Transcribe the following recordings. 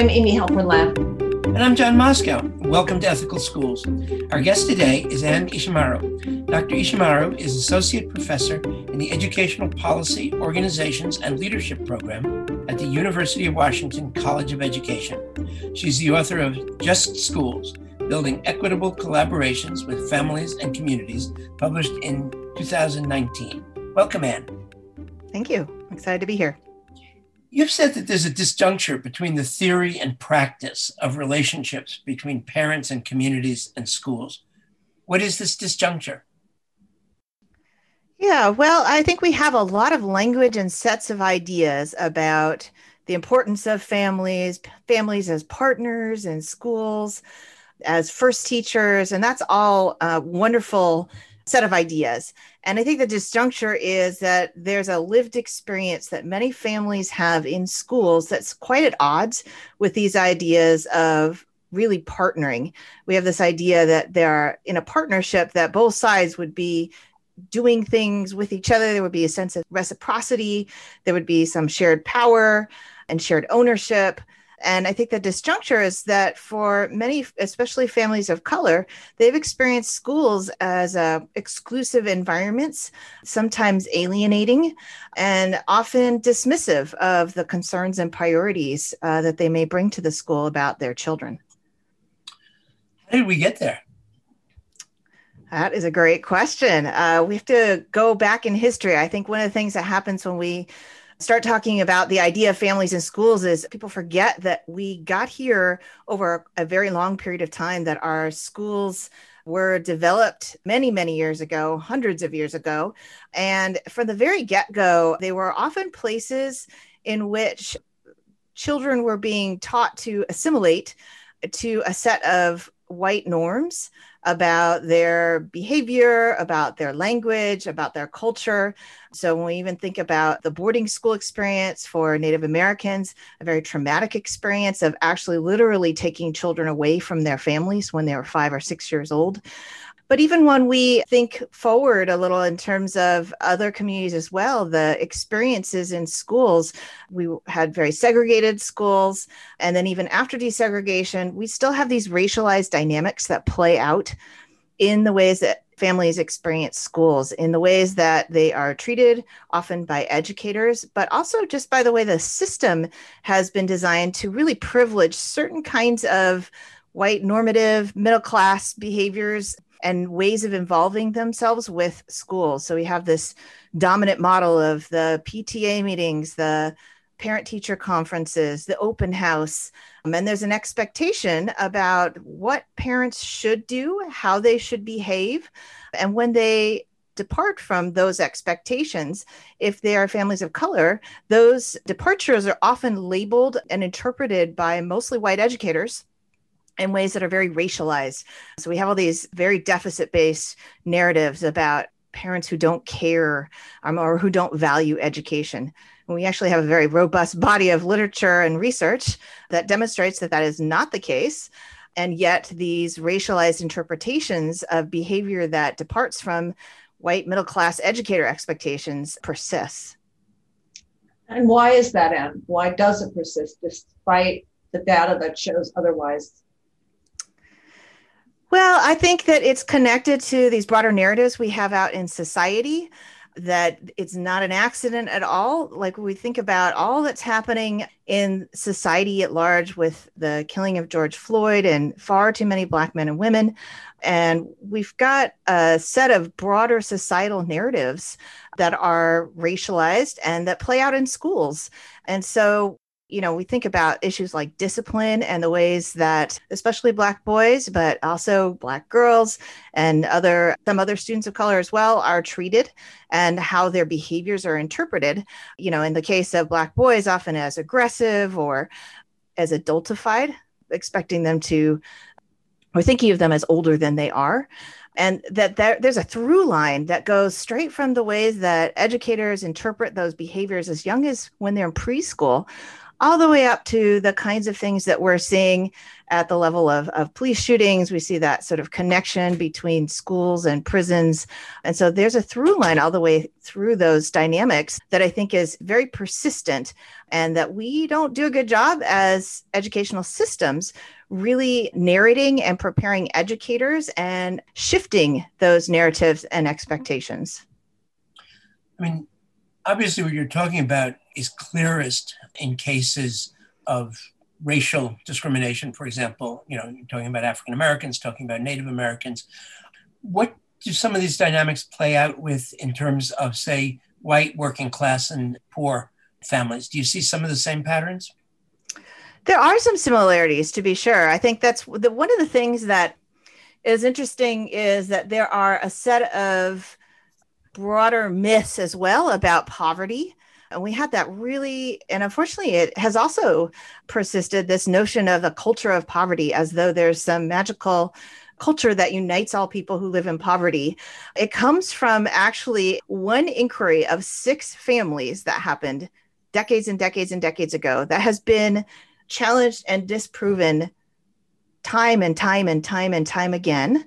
I'm Amy Halpern-Laff. And I'm John Moscow. Welcome to Ethical Schools. Our guest today is Ann Ishimaru. Dr. Ishimaru is Associate Professor in the Educational Policy, Organizations, and Leadership Program at the University of Washington College of Education. She's the author of Just Schools Building Equitable Collaborations with Families and Communities, published in 2019. Welcome, Ann. Thank you. I'm excited to be here. You've said that there's a disjuncture between the theory and practice of relationships between parents and communities and schools. What is this disjuncture? Yeah, well, I think we have a lot of language and sets of ideas about the importance of families, families as partners in schools, as first teachers, and that's all a wonderful set of ideas. And I think the disjuncture is that there's a lived experience that many families have in schools that's quite at odds with these ideas of really partnering. We have this idea that they're in a partnership that both sides would be doing things with each other. There would be a sense of reciprocity, there would be some shared power and shared ownership. And I think the disjuncture is that for many, especially families of color, they've experienced schools as uh, exclusive environments, sometimes alienating and often dismissive of the concerns and priorities uh, that they may bring to the school about their children. How did we get there? That is a great question. Uh, we have to go back in history. I think one of the things that happens when we start talking about the idea of families and schools is people forget that we got here over a very long period of time that our schools were developed many, many years ago, hundreds of years ago. And from the very get go, they were often places in which children were being taught to assimilate to a set of white norms about their behavior, about their language, about their culture. So, when we even think about the boarding school experience for Native Americans, a very traumatic experience of actually literally taking children away from their families when they were five or six years old. But even when we think forward a little in terms of other communities as well, the experiences in schools, we had very segregated schools. And then even after desegregation, we still have these racialized dynamics that play out in the ways that families experience schools in the ways that they are treated often by educators but also just by the way the system has been designed to really privilege certain kinds of white normative middle class behaviors and ways of involving themselves with schools. So we have this dominant model of the PTA meetings, the parent teacher conferences, the open house. Um, and there's an expectation about what parents should do, how they should behave. And when they depart from those expectations, if they are families of color, those departures are often labeled and interpreted by mostly white educators in ways that are very racialized. So we have all these very deficit based narratives about parents who don't care um, or who don't value education. And we actually have a very robust body of literature and research that demonstrates that that is not the case. And yet, these racialized interpretations of behavior that departs from white middle class educator expectations persists. And why is that, Ann? Why does it persist despite the data that shows otherwise? Well, I think that it's connected to these broader narratives we have out in society that it's not an accident at all. Like we think about all that's happening in society at large with the killing of George Floyd and far too many Black men and women. And we've got a set of broader societal narratives that are racialized and that play out in schools. And so you know, we think about issues like discipline and the ways that especially black boys, but also black girls and other some other students of color as well are treated and how their behaviors are interpreted. You know, in the case of black boys, often as aggressive or as adultified, expecting them to or thinking of them as older than they are and that there, there's a through line that goes straight from the ways that educators interpret those behaviors as young as when they're in preschool all the way up to the kinds of things that we're seeing at the level of, of police shootings. We see that sort of connection between schools and prisons. And so there's a through line all the way through those dynamics that I think is very persistent and that we don't do a good job as educational systems really narrating and preparing educators and shifting those narratives and expectations. I mean, obviously, what you're talking about is clearest in cases of racial discrimination, for example. You know, talking about African Americans, talking about Native Americans. What do some of these dynamics play out with in terms of, say, white, working class, and poor families? Do you see some of the same patterns? There are some similarities, to be sure. I think that's the, one of the things that is interesting is that there are a set of broader myths as well about poverty. And we had that really, and unfortunately, it has also persisted this notion of a culture of poverty as though there's some magical culture that unites all people who live in poverty. It comes from actually one inquiry of six families that happened decades and decades and decades ago that has been challenged and disproven time and time and time and time again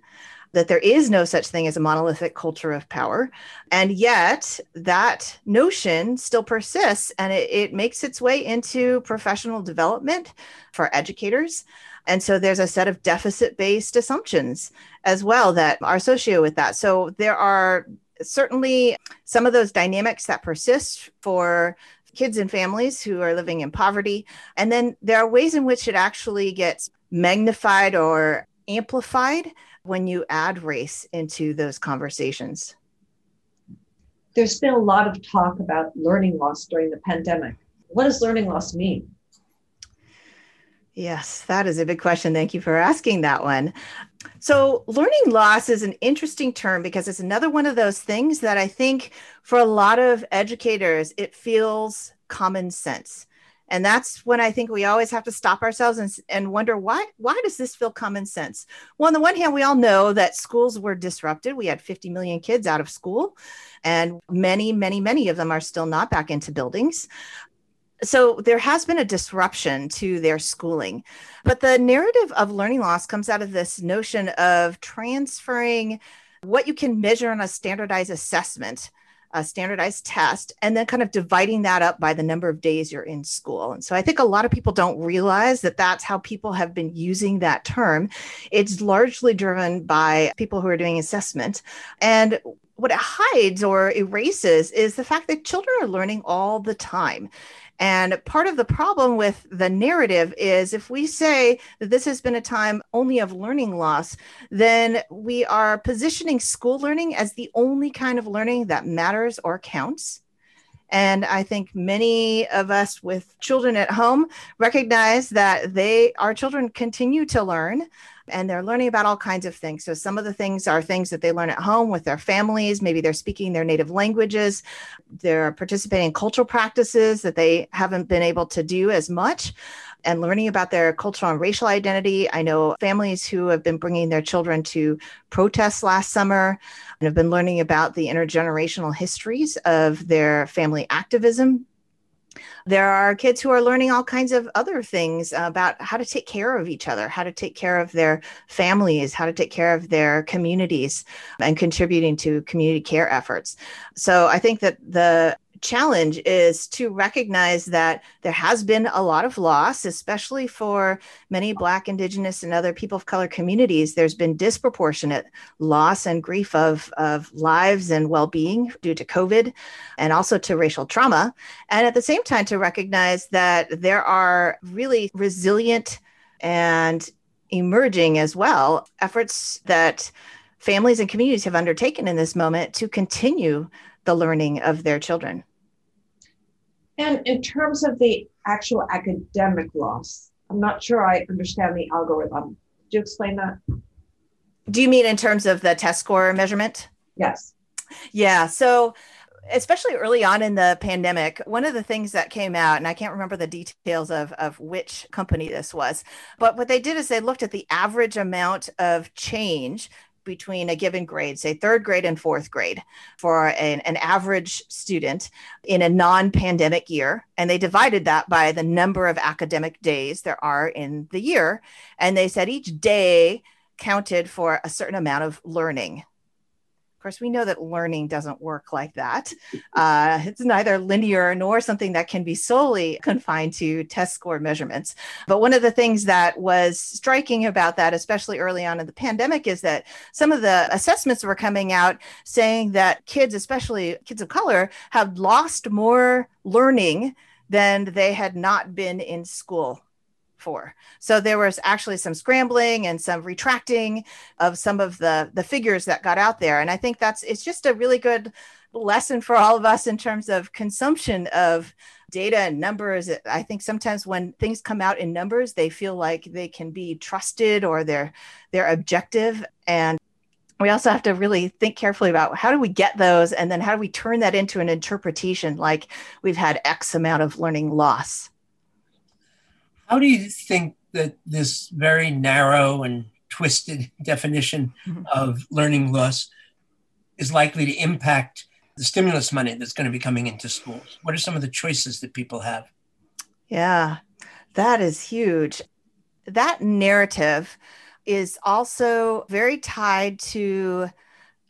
that there is no such thing as a monolithic culture of power. And yet, that notion still persists and it, it, makes its way into professional development for educators. And so, there's a set of deficit based assumptions as well that are associated with that. So, there are certainly some of those dynamics that persist for kids and families who are living in poverty. And then there are ways in which it actually gets magnified or amplified when you add race into those conversations. There's been a lot of talk about learning loss during the pandemic. What does learning loss mean? Yes, that is a big question. Thank you for asking that one. So, learning loss is an interesting term because it's another one of those things that I think for a lot of educators, it feels common sense. And that's when I think we always have to stop ourselves and, and wonder why why does this feel common sense? Well, on the one hand, we all know that schools were disrupted. We had 50 million kids out of school, and many, many, many of them are still not back into buildings so there has been a disruption to their schooling but the narrative of learning loss comes out of this notion of transferring what you can measure on a standardized assessment a standardized test and then kind of dividing that up by the number of days you're in school. And so I think a lot of people don't realize that that's how people have been using that term. It's largely driven by people who are doing assessment. And what it hides or erases is the fact that children are learning all the time. And part of the problem with the narrative is if we say that this has been a time only of learning loss, then we are positioning school learning as the only kind of learning that matters or counts. And I think many of us with children at home recognize that they, our children continue to learn and they're learning about all kinds of things. So some of the things are things that they learn at home with their families. Maybe they're speaking their native languages. They're participating in cultural practices that they haven't been able to do as much and learning about their cultural and racial identity. I know families who have been bringing their children to protests last summer and have been learning about the intergenerational histories of their family activism there are kids who are learning all kinds of other things about how to take care of each other, how to take care of their families, how to take care of their communities, and contributing to community care efforts. So I think that the challenge is to recognize that there has been a lot of loss, especially for many Black, Indigenous, and other people of color communities. There's been disproportionate loss and grief of, of lives and well being due to COVID and also to racial trauma. And at the same time, to recognize that there are really resilient and emerging as well efforts that families and communities have undertaken in this moment to continue the learning of their children. And in terms of the actual academic loss, I'm not sure I understand the algorithm. Could you explain that? Do you mean in terms of the test score measurement? Yes. Yeah. So, especially early on in the pandemic, one of the things that came out, and I can't remember the details of, of which company this was, but what they did is they looked at the average amount of change between a given grade, say third grade and fourth grade, for an, an average student in a non pandemic year. And they divided that by the number of academic days there are in the year. And they said each day counted for a certain amount of learning course, we know that learning doesn't work like that. Uh, it's neither linear nor something that can be solely confined to test score measurements. But one of the things that was striking about that, especially early on in the pandemic, is that some of the assessments were coming out saying that kids, especially kids of color, have lost more learning than they had not been in school for. So there was actually some scrambling and some retracting of some of the the figures that got out there. And I think that's it's just a really good lesson for all of us in terms of consumption of data and numbers. I think sometimes when things come out in numbers, they feel like they can be trusted or they're they're objective. And we also have to really think carefully about how do we get those and then how do we turn that into an interpretation like we've had X amount of learning loss. How do you think that this very narrow and twisted definition mm-hmm. of learning loss is likely to impact the stimulus money that's going to be coming into schools? What are some of the choices that people have? Yeah, that is huge. That narrative is also very tied to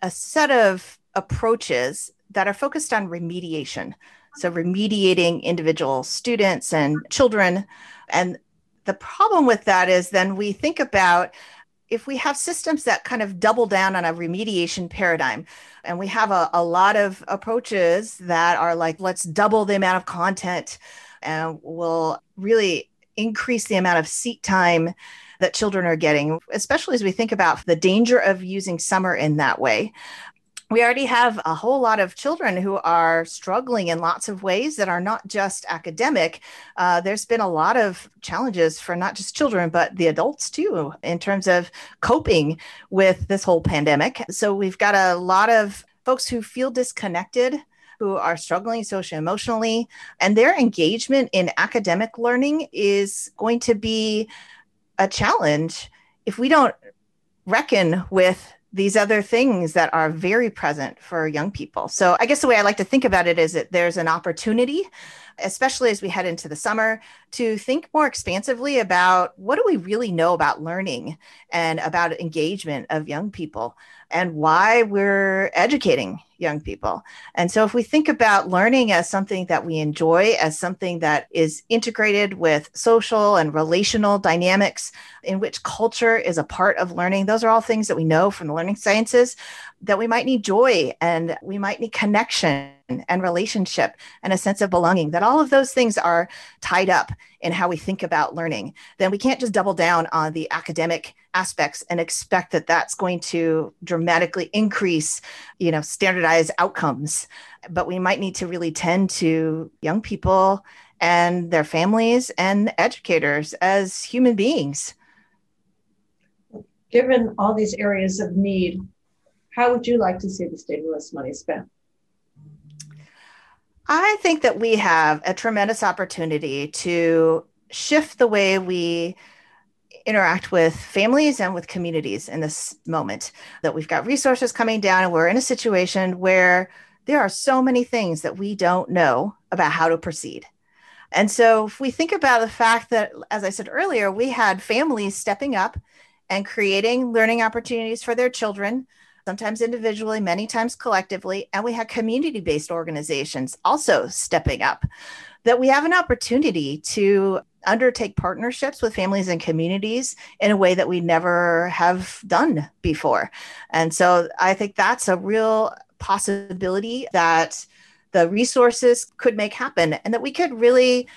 a set of approaches that are focused on remediation. So, remediating individual students and children. And the problem with that is then we think about if we have systems that kind of double down on a remediation paradigm, and we have a, a lot of approaches that are like, let's double the amount of content and we'll really increase the amount of seat time that children are getting, especially as we think about the danger of using summer in that way we already have a whole lot of children who are struggling in lots of ways that are not just academic. Uh, there's been a lot of challenges for not just children, but the adults too, in terms of coping with this whole pandemic. So we've got a lot of folks who feel disconnected who are struggling social emotionally and their engagement in academic learning is going to be a challenge if we don't reckon with these other things that are very present for young people. So I guess the way I like to think about it is that there's an opportunity, especially as we head into the summer, to think more expansively about what do we really know about learning and about engagement of young people and why we're educating young people. And so, if we think about learning as something that we enjoy, as something that is integrated with social and relational dynamics, in which culture is a part of learning, those are all things that we know from the learning sciences that we might need joy and we might need connection and relationship and a sense of belonging, that all of those things are tied up in how we think about learning. Then we can't just double down on the academic aspects and expect that that's going to dramatically increase you know standardized outcomes but we might need to really tend to young people and their families and educators as human beings given all these areas of need how would you like to see the stimulus money spent i think that we have a tremendous opportunity to shift the way we interact with families and with communities in this moment that we've got resources coming down and we're in a situation where there are so many things that we don't know about how to proceed. And so if we think about the fact that as I said earlier, we had families stepping up and creating learning opportunities for their children, sometimes individually, many times collectively, and we had community-based organizations also stepping up that we have an opportunity to undertake partnerships with families and communities in a way that we never have done before. And so I think that's a real possibility that the resources could make happen and that we could really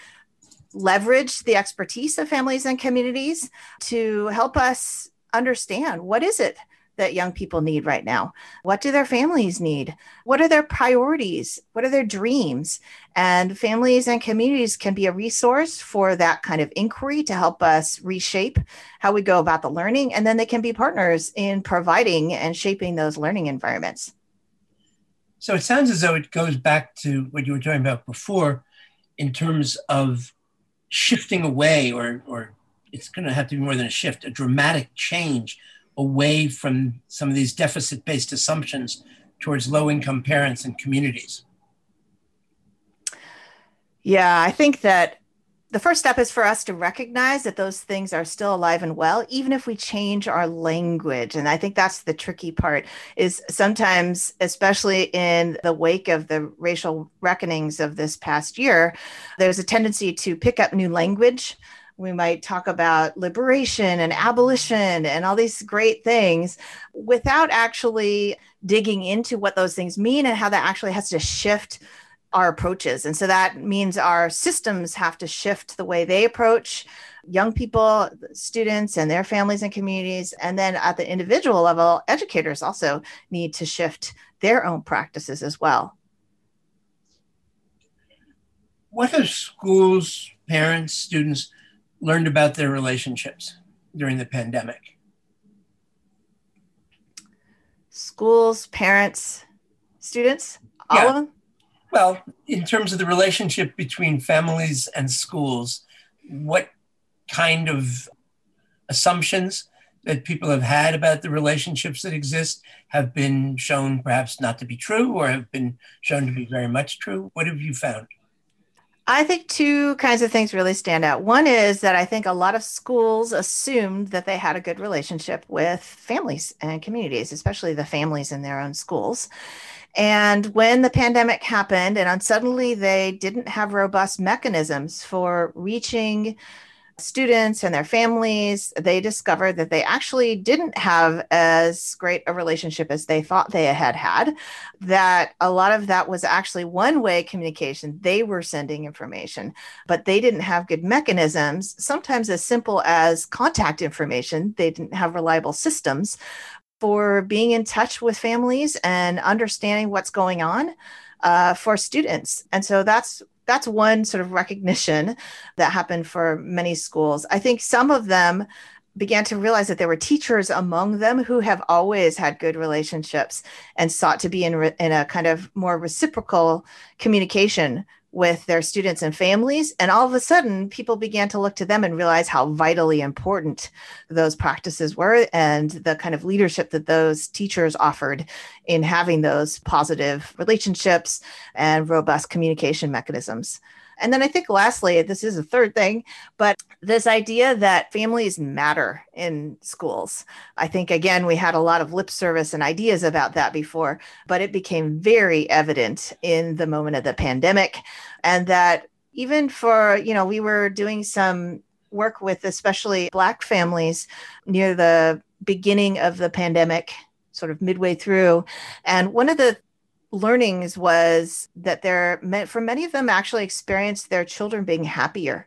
leverage the expertise of families and communities to help us understand what is it that young people need right now? What do their families need? What are their priorities? What are their dreams? And families and communities can be a resource for that kind of inquiry to help us reshape how we go about the learning. And then they can be partners in providing and shaping those learning environments. So it sounds as though it goes back to what you were talking about before in terms of shifting away, or, or it's going to have to be more than a shift, a dramatic change away from some of these deficit based assumptions towards low income parents and communities? Yeah, I think that the first step is for us to recognize that those things are still alive and well even if we change our language and i think that's the tricky part is sometimes especially in the wake of the racial reckonings of this past year there's a tendency to pick up new language we might talk about liberation and abolition and all these great things without actually digging into what those things mean and how that actually has to shift our approaches. And so that means our systems have to shift the way they approach young people, students, and their families and communities. And then at the individual level, educators also need to shift their own practices as well. What have schools, parents, students learned about their relationships during the pandemic? Schools, parents, students, all yeah. of them? Well, in terms of the relationship between families and schools, what kind of assumptions that people have had about the relationships that exist have been shown perhaps not to be true or have been shown to be very much true? What have you found? I think two kinds of things really stand out. One is that I think a lot of schools assumed that they had a good relationship with families and communities, especially the families in their own schools. And when the pandemic happened, and suddenly they didn't have robust mechanisms for reaching students and their families, they discovered that they actually didn't have as great a relationship as they thought they had had. That a lot of that was actually one way communication. They were sending information, but they didn't have good mechanisms, sometimes as simple as contact information. They didn't have reliable systems for being in touch with families and understanding what's going on uh, for students. And so that's that's one sort of recognition that happened for many schools. I think some of them began to realize that there were teachers among them who have always had good relationships and sought to be in, re- in a kind of more reciprocal communication with their students and families. And all of a sudden, people began to look to them and realize how vitally important those practices were and the kind of leadership that those teachers offered in having those positive relationships and robust communication mechanisms. And then I think lastly, this is a third thing, but this idea that families matter in schools. I think, again, we had a lot of lip service and ideas about that before, but it became very evident in the moment of the pandemic. And that even for, you know, we were doing some work with especially Black families near the beginning of the pandemic sort of midway through. And one of the learnings was that there meant for many of them actually experienced their children being happier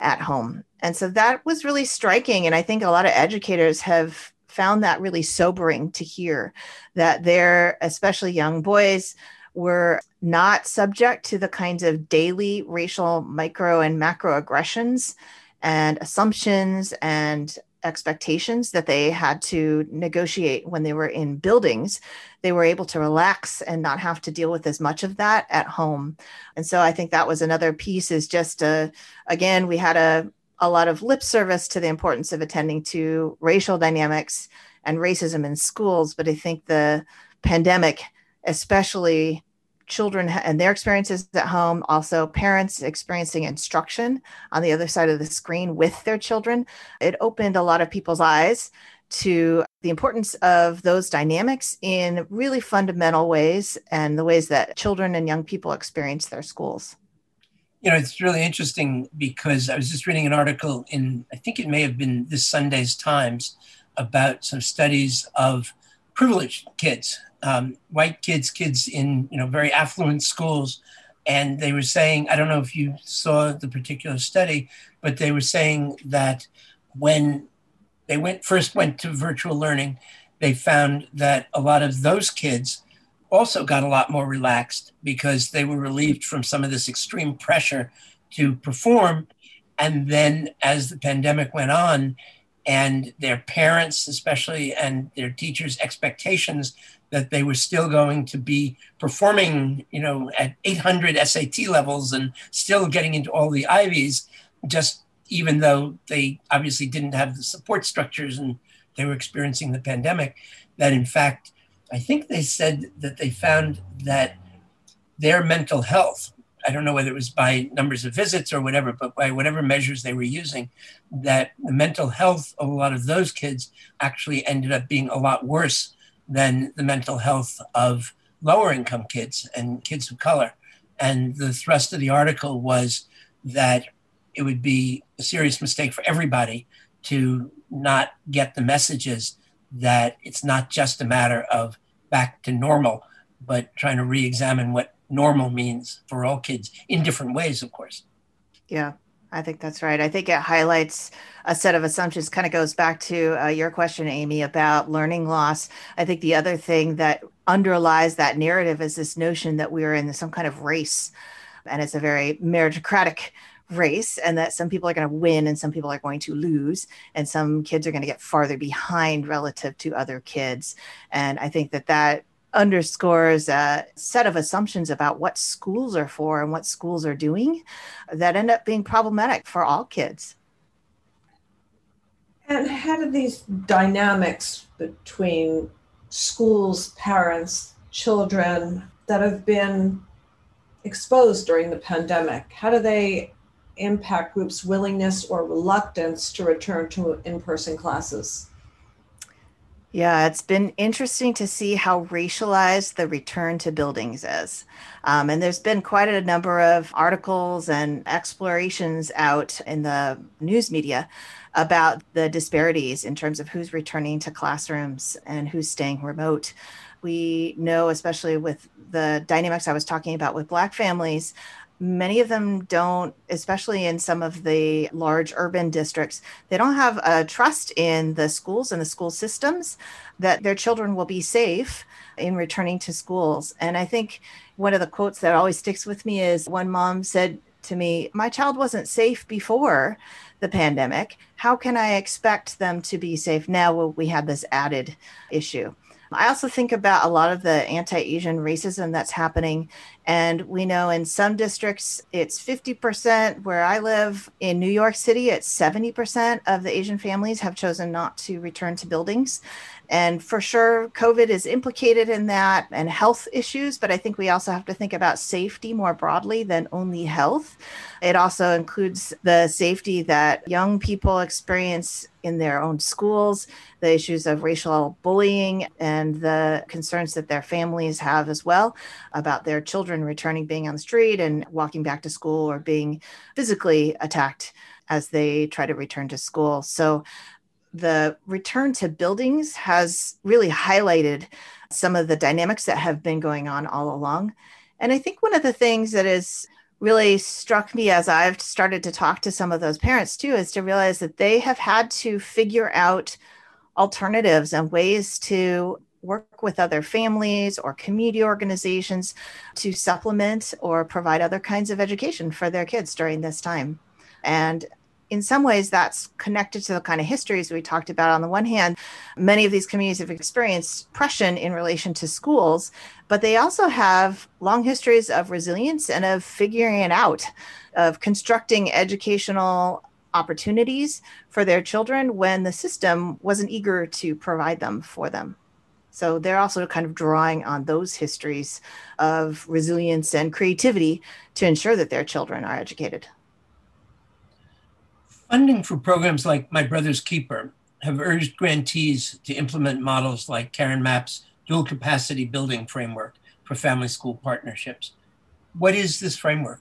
at home. And so that was really striking and i think a lot of educators have found that really sobering to hear that their especially young boys were not subject to the kinds of daily racial micro and macro aggressions and assumptions and expectations that they had to negotiate when they were in buildings, they were able to relax and not have to deal with as much of that at home. And so I think that was another piece is just a, again, we had a, a lot of lip service to the importance of attending to racial dynamics and racism in schools. But I think the pandemic, especially children and their experiences at home, also parents experiencing instruction on the other side of the screen with their children. It opened a lot of people's eyes to the importance of those dynamics in really fundamental ways and the ways that children and young people experience their schools. You know, it's really interesting because I was just reading an article in, I think it may have been this Sunday's Times, about some studies of privileged kids um, white kids, kids in you know very affluent schools, and they were saying, I don't know if you saw the particular study, but they were saying that when they went first went to virtual learning, they found that a lot of those kids also got a lot more relaxed because they were relieved from some of this extreme pressure to perform. And then as the pandemic went on, and their parents, especially, and their teachers' expectations that they were still going to be performing, you know, at 800 SAT levels and still getting into all the Ivies, just even though they obviously didn't have the support structures and they were experiencing the pandemic, that in fact, I think they said that they found that their mental health, I don't know whether it was by numbers of visits or whatever, but by whatever measures they were using, that the mental health of a lot of those kids actually ended up being a lot worse than the mental health of lower income kids and kids of color. And the thrust of the article was that it would be a serious mistake for everybody to not get the messages that it's not just a matter of back to normal, but trying to re examine what normal means for all kids in different ways, of course. Yeah. I think that's right. I think it highlights a set of assumptions, kind of goes back to uh, your question, Amy, about learning loss. I think the other thing that underlies that narrative is this notion that we are in some kind of race, and it's a very meritocratic race, and that some people are going to win and some people are going to lose, and some kids are going to get farther behind relative to other kids. And I think that that underscores a set of assumptions about what schools are for and what schools are doing that end up being problematic for all kids. And how do these dynamics between schools, parents, children that have been exposed during the pandemic, how do they impact groups' willingness or reluctance to return to in person classes? Yeah, it's been interesting to see how racialized the return to buildings is. Um, and there's been quite a number of articles and explorations out in the news media about the disparities in terms of who's returning to classrooms and who's staying remote. We know, especially with the dynamics I was talking about with Black families, many of them don't especially in some of the large urban districts they don't have a trust in the schools and the school systems that their children will be safe in returning to schools. And i think one of the quotes that always sticks with me is one mom said to me my child wasn't safe before the pandemic. How can i expect them to be safe now? We have this added issue I also think about a lot of the anti Asian racism that's happening. And we know in some districts it's 50%. Where I live in New York City, it's 70% of the Asian families have chosen not to return to buildings. And for sure, COVID is implicated in that and health issues, but I think we also have to think about safety more broadly than only health. It also includes the safety that young people experience in their own schools, the issues of racial bullying, and the concerns that their families have as well about their children returning, being on the street and walking back to school or being physically attacked as they try to return to school. So the return to buildings has really highlighted some of the dynamics that have been going on all along. And I think one of the things that has really struck me as I've started to talk to some of those parents too is to realize that they have had to figure out alternatives and ways to work with other families or community organizations to supplement or provide other kinds of education for their kids during this time. And in some ways that's connected to the kind of histories we talked about. On the one hand many of these communities have experienced oppression in relation to schools but they also have long histories of resilience and of figuring it out of constructing educational opportunities for their children when the system wasn't eager to provide them for them. So they're also kind of drawing on those histories of resilience and creativity to ensure that their children are educated Funding for programs like My Brother's Keeper have urged grantees to implement models like Karen Mapp's dual capacity building framework for family school partnerships. What is this framework?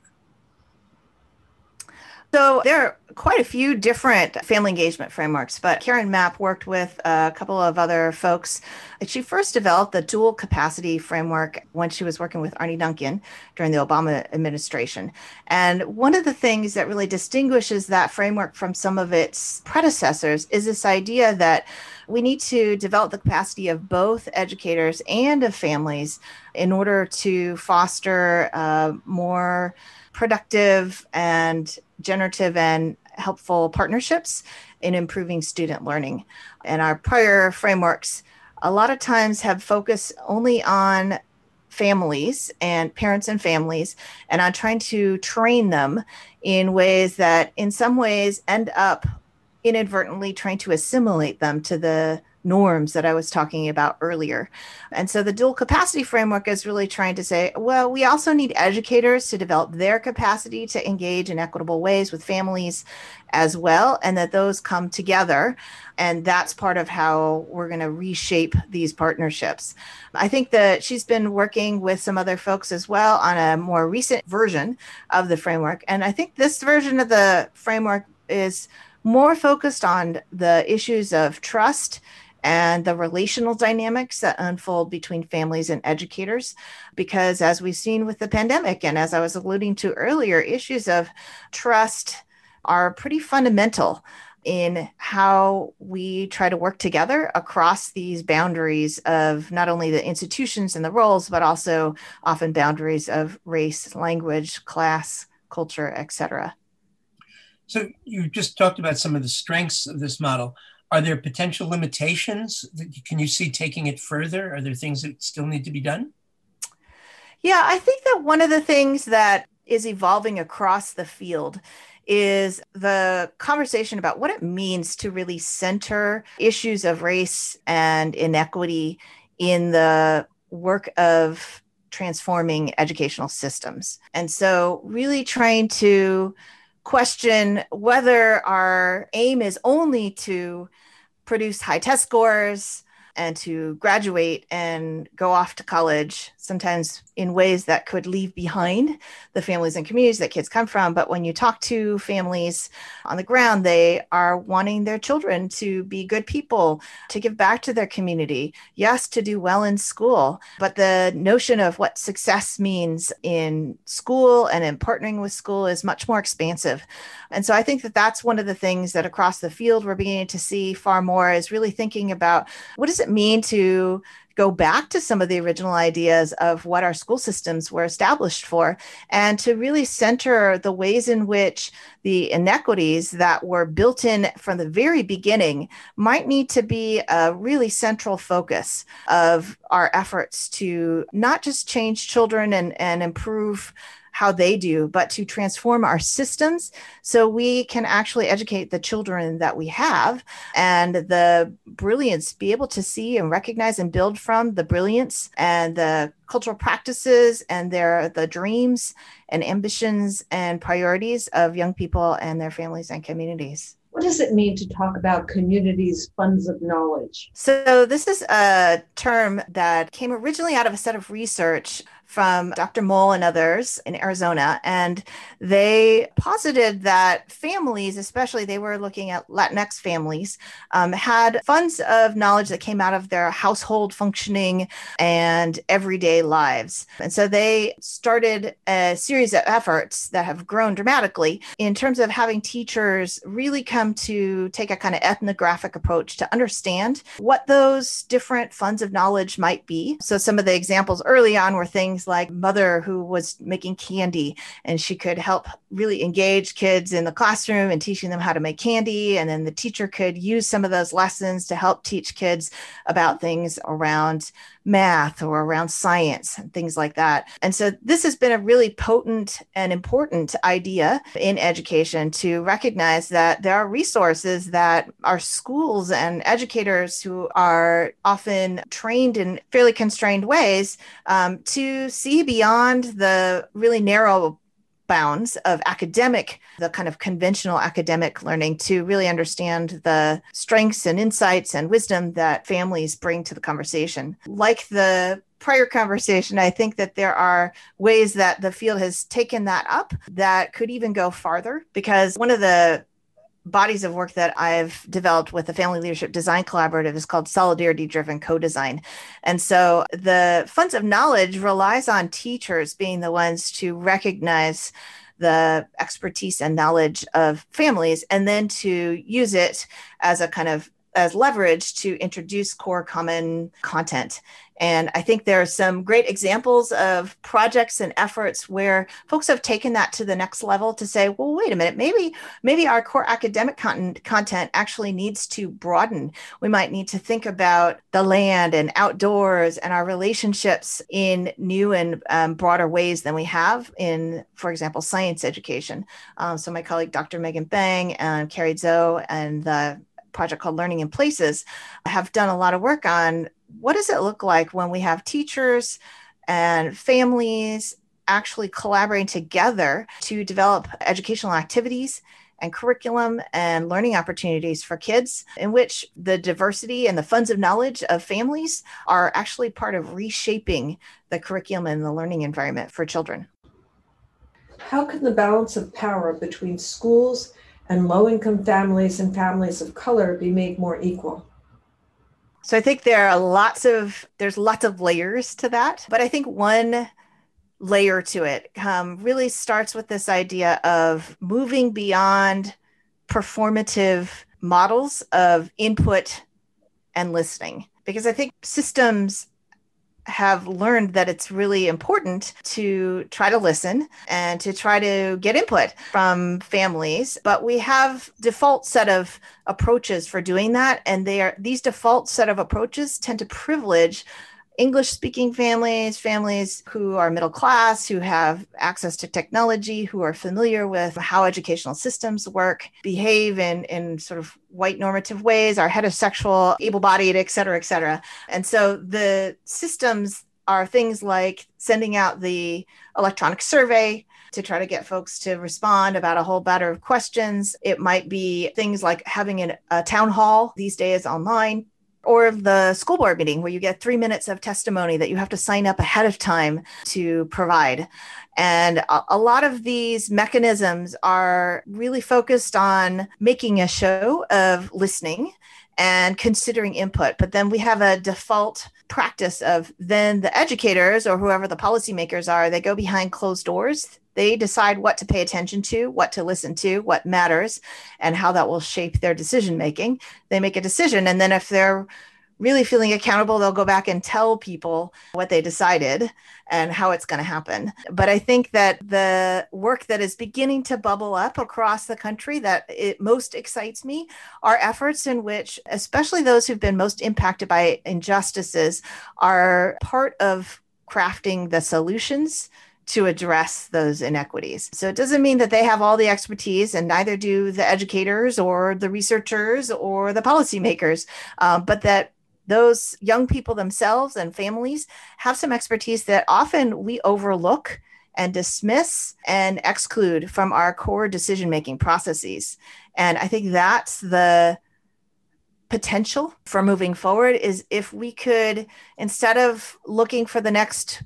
So there are quite a few different family engagement frameworks, but Karen Mapp worked with a couple of other folks. She first developed the dual capacity framework when she was working with Arne Duncan during the Obama administration. And one of the things that really distinguishes that framework from some of its predecessors is this idea that we need to develop the capacity of both educators and of families in order to foster uh, more productive and generative and helpful partnerships in improving student learning. And our prior frameworks, a lot of times, have focused only on families and parents and families and on trying to train them in ways that, in some ways, end up inadvertently trying to assimilate them to the norms that I was talking about earlier. And so the dual capacity framework is really trying to say, well, we also need educators to develop their capacity to engage in equitable ways with families as well, and that those come together. And that's part of how we're going to reshape these partnerships. I think that she's been working with some other folks as well on a more recent version of the framework. And I think this version of the framework is more focused on the issues of trust and the relational dynamics that unfold between families and educators. Because as we've seen with the pandemic, and as I was alluding to earlier, issues of trust are pretty fundamental in how we try to work together across these boundaries of not only the institutions and the roles, but also often boundaries of race, language, class, culture, etc. So you just talked about some of the strengths of this model are there potential limitations? Can you see taking it further? Are there things that still need to be done? Yeah, I think that one of the things that is evolving across the field is the conversation about what it means to really center issues of race and inequity in the work of transforming educational systems. And so, really trying to question whether our aim is only to produce high test scores and to graduate and go off to college, sometimes in ways that could leave behind the families and communities that kids come from. But when you talk to families on the ground, they are wanting their children to be good people, to give back to their community, yes, to do well in school. But the notion of what success means in school and in partnering with school is much more expansive. And so I think that that's one of the things that across the field we're beginning to see far more is really thinking about what it mean to go back to some of the original ideas of what our school systems were established for and to really center the ways in which the inequities that were built in from the very beginning might need to be a really central focus of our efforts to not just change children and, and improve how they do, but to transform our systems so we can actually educate the children that we have and the brilliance, be able to see and recognize and build from the brilliance and the cultural practices and their the dreams and ambitions and priorities of young people and their families and communities. What does it mean to talk about communities' funds of knowledge? So, this is a term that came originally out of a set of research from Dr. Moll and others in Arizona. And they posited that families, especially they were looking at Latinx families, um, had funds of knowledge that came out of their household functioning and everyday lives. And so they started a series of efforts that have grown dramatically in terms of having teachers really come to take a kind of ethnographic approach to understand what those different funds of knowledge might be. So some of the examples early on were things things like mother who was making candy and she could help really engage kids in the classroom and teaching them how to make candy and then the teacher could use some of those lessons to help teach kids about things around math or around science and things like that. And so this has been a really potent and important idea in education to recognize that there are resources that our schools and educators who are often trained in fairly constrained ways um, to see beyond the really narrow bounds of academic, the kind of conventional academic learning to really understand the strengths and insights and wisdom that families bring to the conversation. Like the prior conversation, I think that there are ways that the field has taken that up that could even go farther because one of the bodies of work that I've developed with the Family Leadership Design Collaborative is called Solidarity Driven Co Design. And so the Funds of Knowledge relies on teachers being the ones to recognize the expertise and knowledge of families and then to use it as a kind of as leverage to introduce core common content. And I think there are some great examples of projects and efforts where folks have taken that to the next level to say, well, wait a minute, maybe, maybe our core academic content, content actually needs to broaden. We might need to think about the land and outdoors and our relationships in new and um, broader ways than we have in, for example, science education. Um, so my colleague, Dr. Megan Bang and Carrie Tzou and the project called Learning in Places have done a lot of work on what does it look like when we have teachers and families actually collaborating together to develop educational activities and curriculum and learning opportunities for kids in which the diversity and the funds of knowledge of families are actually part of reshaping the curriculum and the learning environment for children. How can the balance of power between schools and low income families and families of color be made more equal? So I think there are lots of there's lots of layers to that, but I think one layer to it um, really starts with this idea of moving beyond performative models of input and listening. Because I think systems have learned that it's really important to try to listen and to try to get input from families. But we have default set of approaches for doing that. And they are these default set of approaches tend to privilege English speaking families, families who are middle class, who have access to technology, who are familiar with how educational systems work, behave in, in sort of white normative ways, are heterosexual, able bodied, et cetera, et cetera. And so the systems are things like sending out the electronic survey, to try to get folks to respond about a whole batter of questions. It might be things like having an, a town hall these days online or the school board meeting where you get three minutes of testimony that you have to sign up ahead of time to provide. And a, lot of these mechanisms are really focused on making a show of listening and considering input. But then we have a default practice of then the educators or whoever the policymakers are, they go behind closed doors they decide what to pay attention to, what to listen to, what matters, and how that will shape their decision making. They make a decision. And then if they're really feeling accountable, they'll go back and tell people what they decided and how it's going to happen. But I think that the work that is beginning to bubble up across the country that it most excites me are efforts in which, especially those who've been most impacted by injustices, are part of crafting the solutions to address those inequities. So it doesn't mean that they have all the expertise, and neither do the educators or the researchers or the policymakers, um, but that those young people themselves and families have some expertise that often we overlook and dismiss and exclude from our core decision making processes. And I think that's the potential for moving forward is if we could instead of looking for the next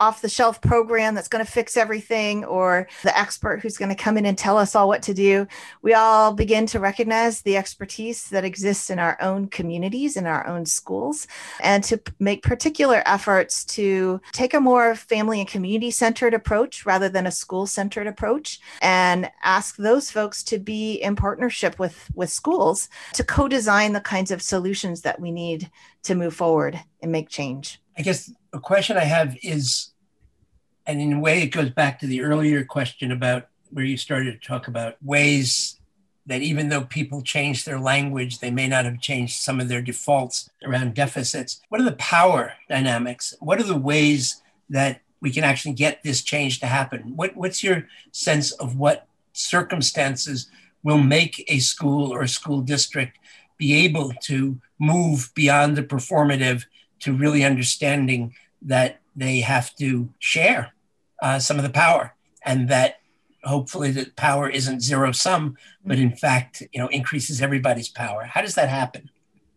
off the shelf program that's going to fix everything or the expert who's going to come in and tell us all what to do. We all begin to recognize the expertise that exists in our own communities, in our own schools, and to make particular efforts to take a more family and community centered approach rather than a school centered approach and ask those folks to be in partnership with, with schools to co design the kinds of solutions that we need to move forward and make change. I guess a question I have is, and in a way, it goes back to the earlier question about where you started to talk about ways that even though people change their language, they may not have changed some of their defaults around deficits. What are the power dynamics? What are the ways that we can actually get this change to happen? What, what's your sense of what circumstances will make a school or a school district be able to move beyond the performative to really understanding that they have to share uh, some of the power and that hopefully the power isn't zero sum but in fact you know increases everybody's power. How does that happen?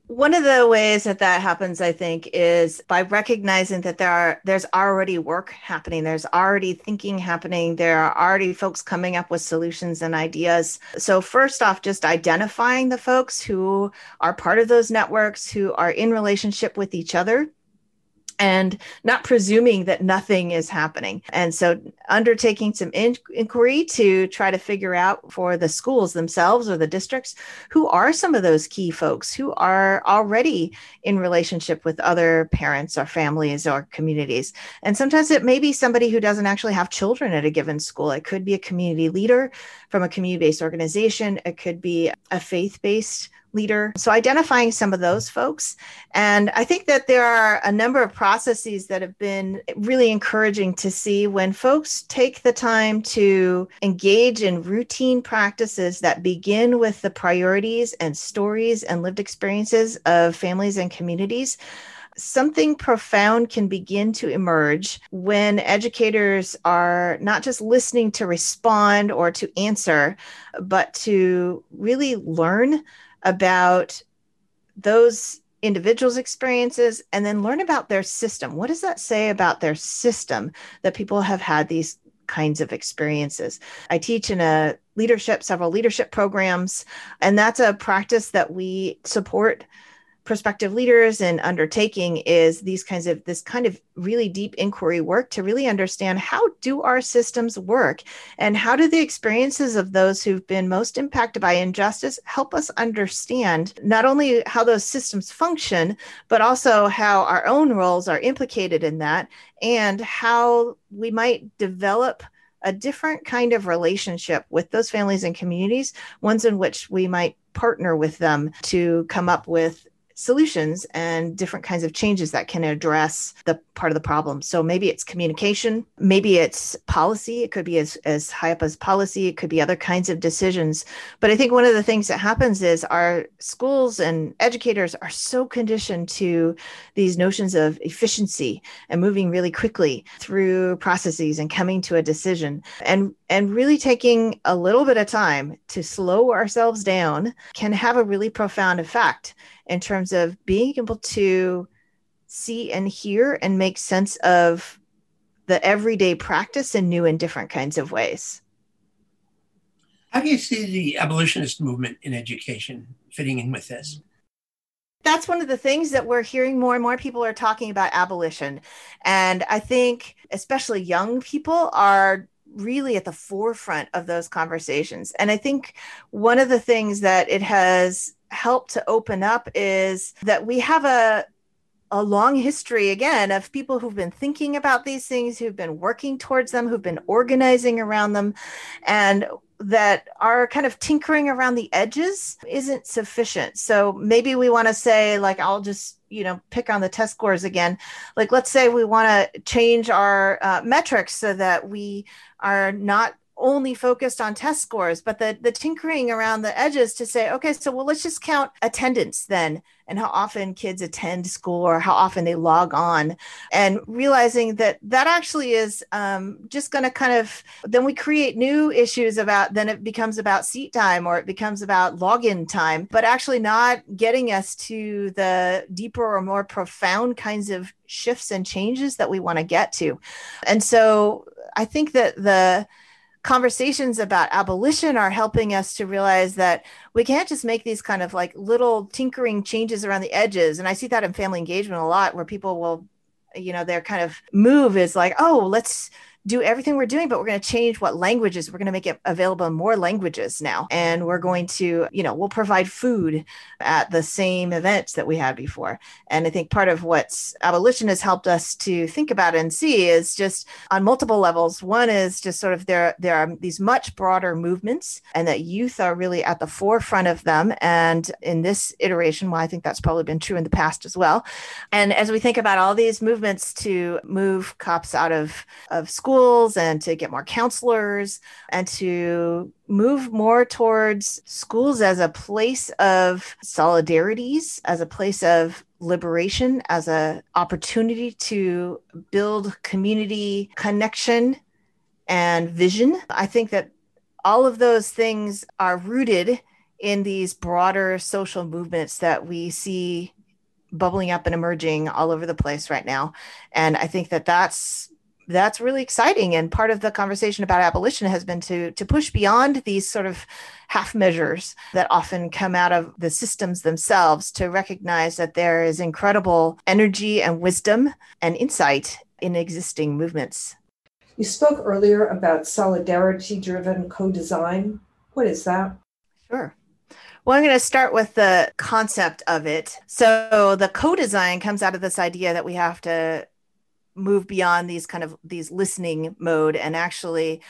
One of the ways that that happens i think is by recognizing that there are there's already work happening there's already thinking happening there are already folks coming up with solutions and ideas. So first off just identifying the folks who are part of those networks who are in relationship with each other and not presuming that nothing is happening. And so, undertaking some in- inquiry to try to figure out for the schools themselves or the districts who are some of those key folks who are already in relationship with other parents or families or communities. And sometimes it may be somebody who doesn't actually have children at a given school. It could be a community leader from a community based organization, it could be a faith based leader. So identifying some of those folks. And I think that there are a number of processes that have been really encouraging to see when folks take the time to engage in routine practices that begin with the priorities and stories and lived experiences of families and communities something profound can begin to emerge when educators are not just listening to respond or to answer, but to really learn about those individuals' experiences and then learn about their system. What does that say about their system that people have had these kinds of experiences? I teach in a leadership, several leadership programs, and that's a practice that we support prospective leaders and undertaking is these kinds of this kind of really deep inquiry work to really understand how do our systems work? And how do the experiences of those who've been most impacted by injustice help us understand not only how those systems function but also how our own roles are implicated in that and how we might develop a different kind of relationship with those families and communities, ones in which we might partner with them to come up with solutions and different kinds of changes that can address the part of the problem. So maybe it's communication, maybe it's policy. It could be as, as high up as policy, it could be other kinds of decisions. But I think one of the things that happens is our schools and educators are so conditioned to these notions of efficiency and moving really quickly through processes and coming to a decision. And and really taking a little bit of time to slow ourselves down can have a really profound effect in terms of being able to see and hear and make sense of the everyday practice in new and different kinds of ways. How do you see the abolitionist movement in education fitting in with this? That's one of the things that we're hearing more and more people are talking about abolition. And I think, especially young people, are really at the forefront of those conversations. And I think one of the things that it has help to open up is that we have a a long history again of people who've been thinking about these things, who've been working towards them, who've been organizing around them, and that are kind of tinkering around the edges isn't sufficient. So maybe we want to say, like, I'll just, you know, pick on the test scores again. Like, let's say we want to change our uh, metrics so that we are not only focused on test scores, but the, the tinkering around the edges to say, okay, so well, let's just count attendance then and how often kids attend school or how often they log on. And realizing that that actually is um, just going to kind of then we create new issues about then it becomes about seat time or it becomes about login time but actually not getting us to the deeper or more profound kinds of shifts and changes that we want to get to. And so i think that the conversations about abolition are helping us to realize that we can't just make these kind of like little tinkering changes around the edges. And I see that in family engagement a lot where people will, you know, their kind of move is like, oh, let's do everything we're doing, but we're going to change what languages. We're going to make it available in more languages now. And we're going to, you know, we'll provide food at the same events that we had before. And I think part of what abolition has helped us to think about and see is just on multiple levels. One is just sort of there, there are these much broader movements and that youth are really at the forefront of them. And in this iteration, well, I think that's probably been true in the past as well. And as we think about all these movements to move cops out of, of school, schools and to get more counselors and to move more towards schools as a place of solidarities, as a place of liberation, as an opportunity to build community connection and vision. I think that all of those things are rooted in these broader social movements that we see bubbling up and emerging all over the place right now. And I think that that's that's really exciting. And part of the conversation about abolition has been to to push beyond these sort of half measures that often come out of the systems themselves to recognize that there is incredible energy and wisdom and insight in existing movements. You spoke earlier about solidarity driven co-design. What is that? Sure. Well, I'm going to start with the concept of it. So, the co design comes out of this idea that we have to move beyond these kind of these listening mode and actually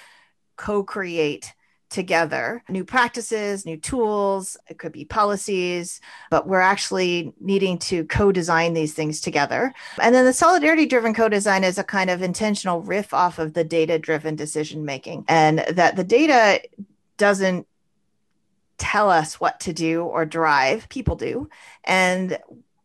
co-create together new practices new tools. It could be policies but we're actually needing to co-design these things together. And then the solidarity driven co-design is a kind of intentional riff off of the data driven decision making and that the data doesn't tell us what to do or drive. People do. And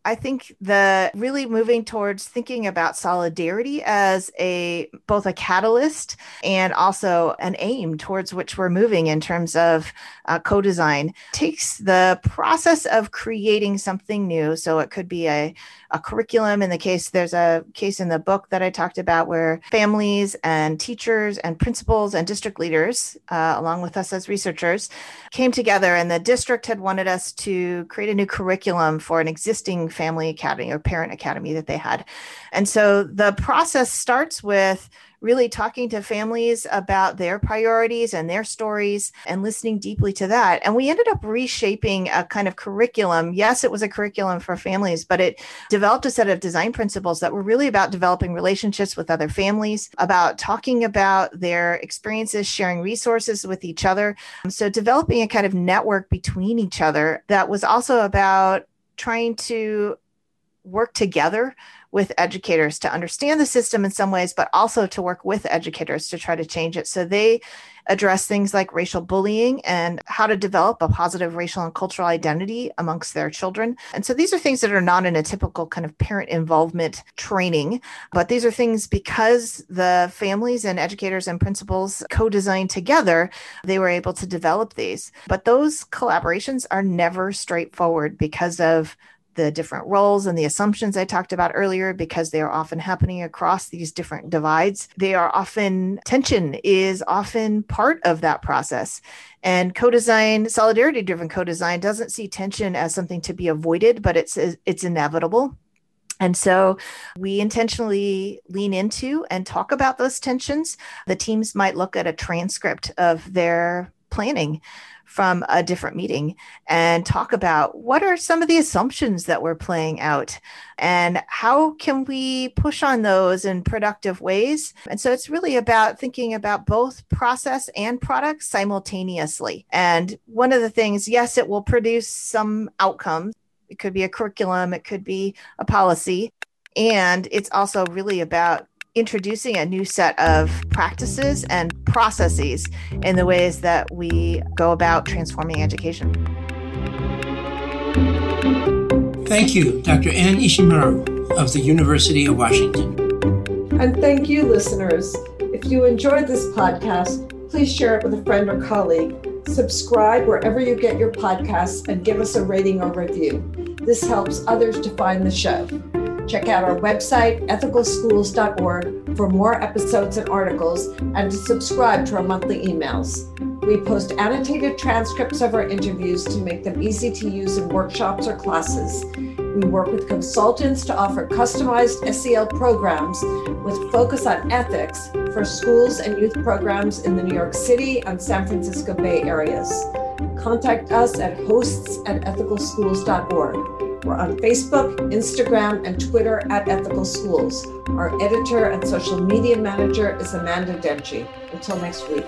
I think the really moving towards thinking about solidarity as a both a catalyst and also an aim towards which we're moving in terms of uh, co-design takes the process of creating something new. So it could be a, a curriculum. In the case, there's a case in the book that I talked about where families and teachers and principals and district leaders, uh, along with us as researchers, came together and the district had wanted us to create a new curriculum for an existing family academy or parent academy that they had. And so the process starts with really talking to families about their priorities and their stories and listening deeply to that. And we ended up reshaping a kind of curriculum. Yes, it was a curriculum for families, but it developed a set of design principles that were really about developing relationships with other families, about talking about their experiences, sharing resources with each other. So, developing a kind of network between each other that was also about trying to work together with educators to understand the system in some ways, but also to work with educators to try to change it. So they address things like racial bullying and how to develop a positive racial and cultural identity amongst their children. And so these are things that are not in a typical kind of parent involvement training, but these are things because the families and educators and principals co designed together, they were able to develop these. But those collaborations are never straightforward because of the different roles and the assumptions I talked about earlier because they are often happening across these different divides. They are often, tension is often part of that process. And co-design, solidarity-driven co-design doesn't see tension as something to be avoided, but it's it's inevitable. And so we intentionally lean into and talk about those tensions. The teams might look at a transcript of their planning from a different meeting and talk about what are some of the assumptions that we're playing out and how can we push on those in productive ways. And so it's really about thinking about both process and product simultaneously. And one of the things, yes, it will produce some outcomes. It could be a curriculum, it could be a policy. And it's also really about introducing a new set of practices and processes in the ways that we go about transforming education. Thank you, Dr. Ann Ishimaru of the University of Washington. And thank you, listeners. If you enjoyed this podcast, please share it with a friend or colleague. Subscribe wherever you get your podcasts and give us a rating or review. This helps others to find the show. Check out our website, ethicalschools.org, for more episodes and articles, and to subscribe to our monthly emails. We post annotated transcripts of our interviews to make them easy to use in workshops or classes. We work with consultants to offer customized SEL programs with focus on ethics for schools and youth programs in the New York City and San Francisco Bay areas. Contact us at hosts at ethicalschools.org. We're on Facebook, Instagram, and Twitter at Ethical Schools. Our editor and social media manager is Amanda Denchi. Until next week.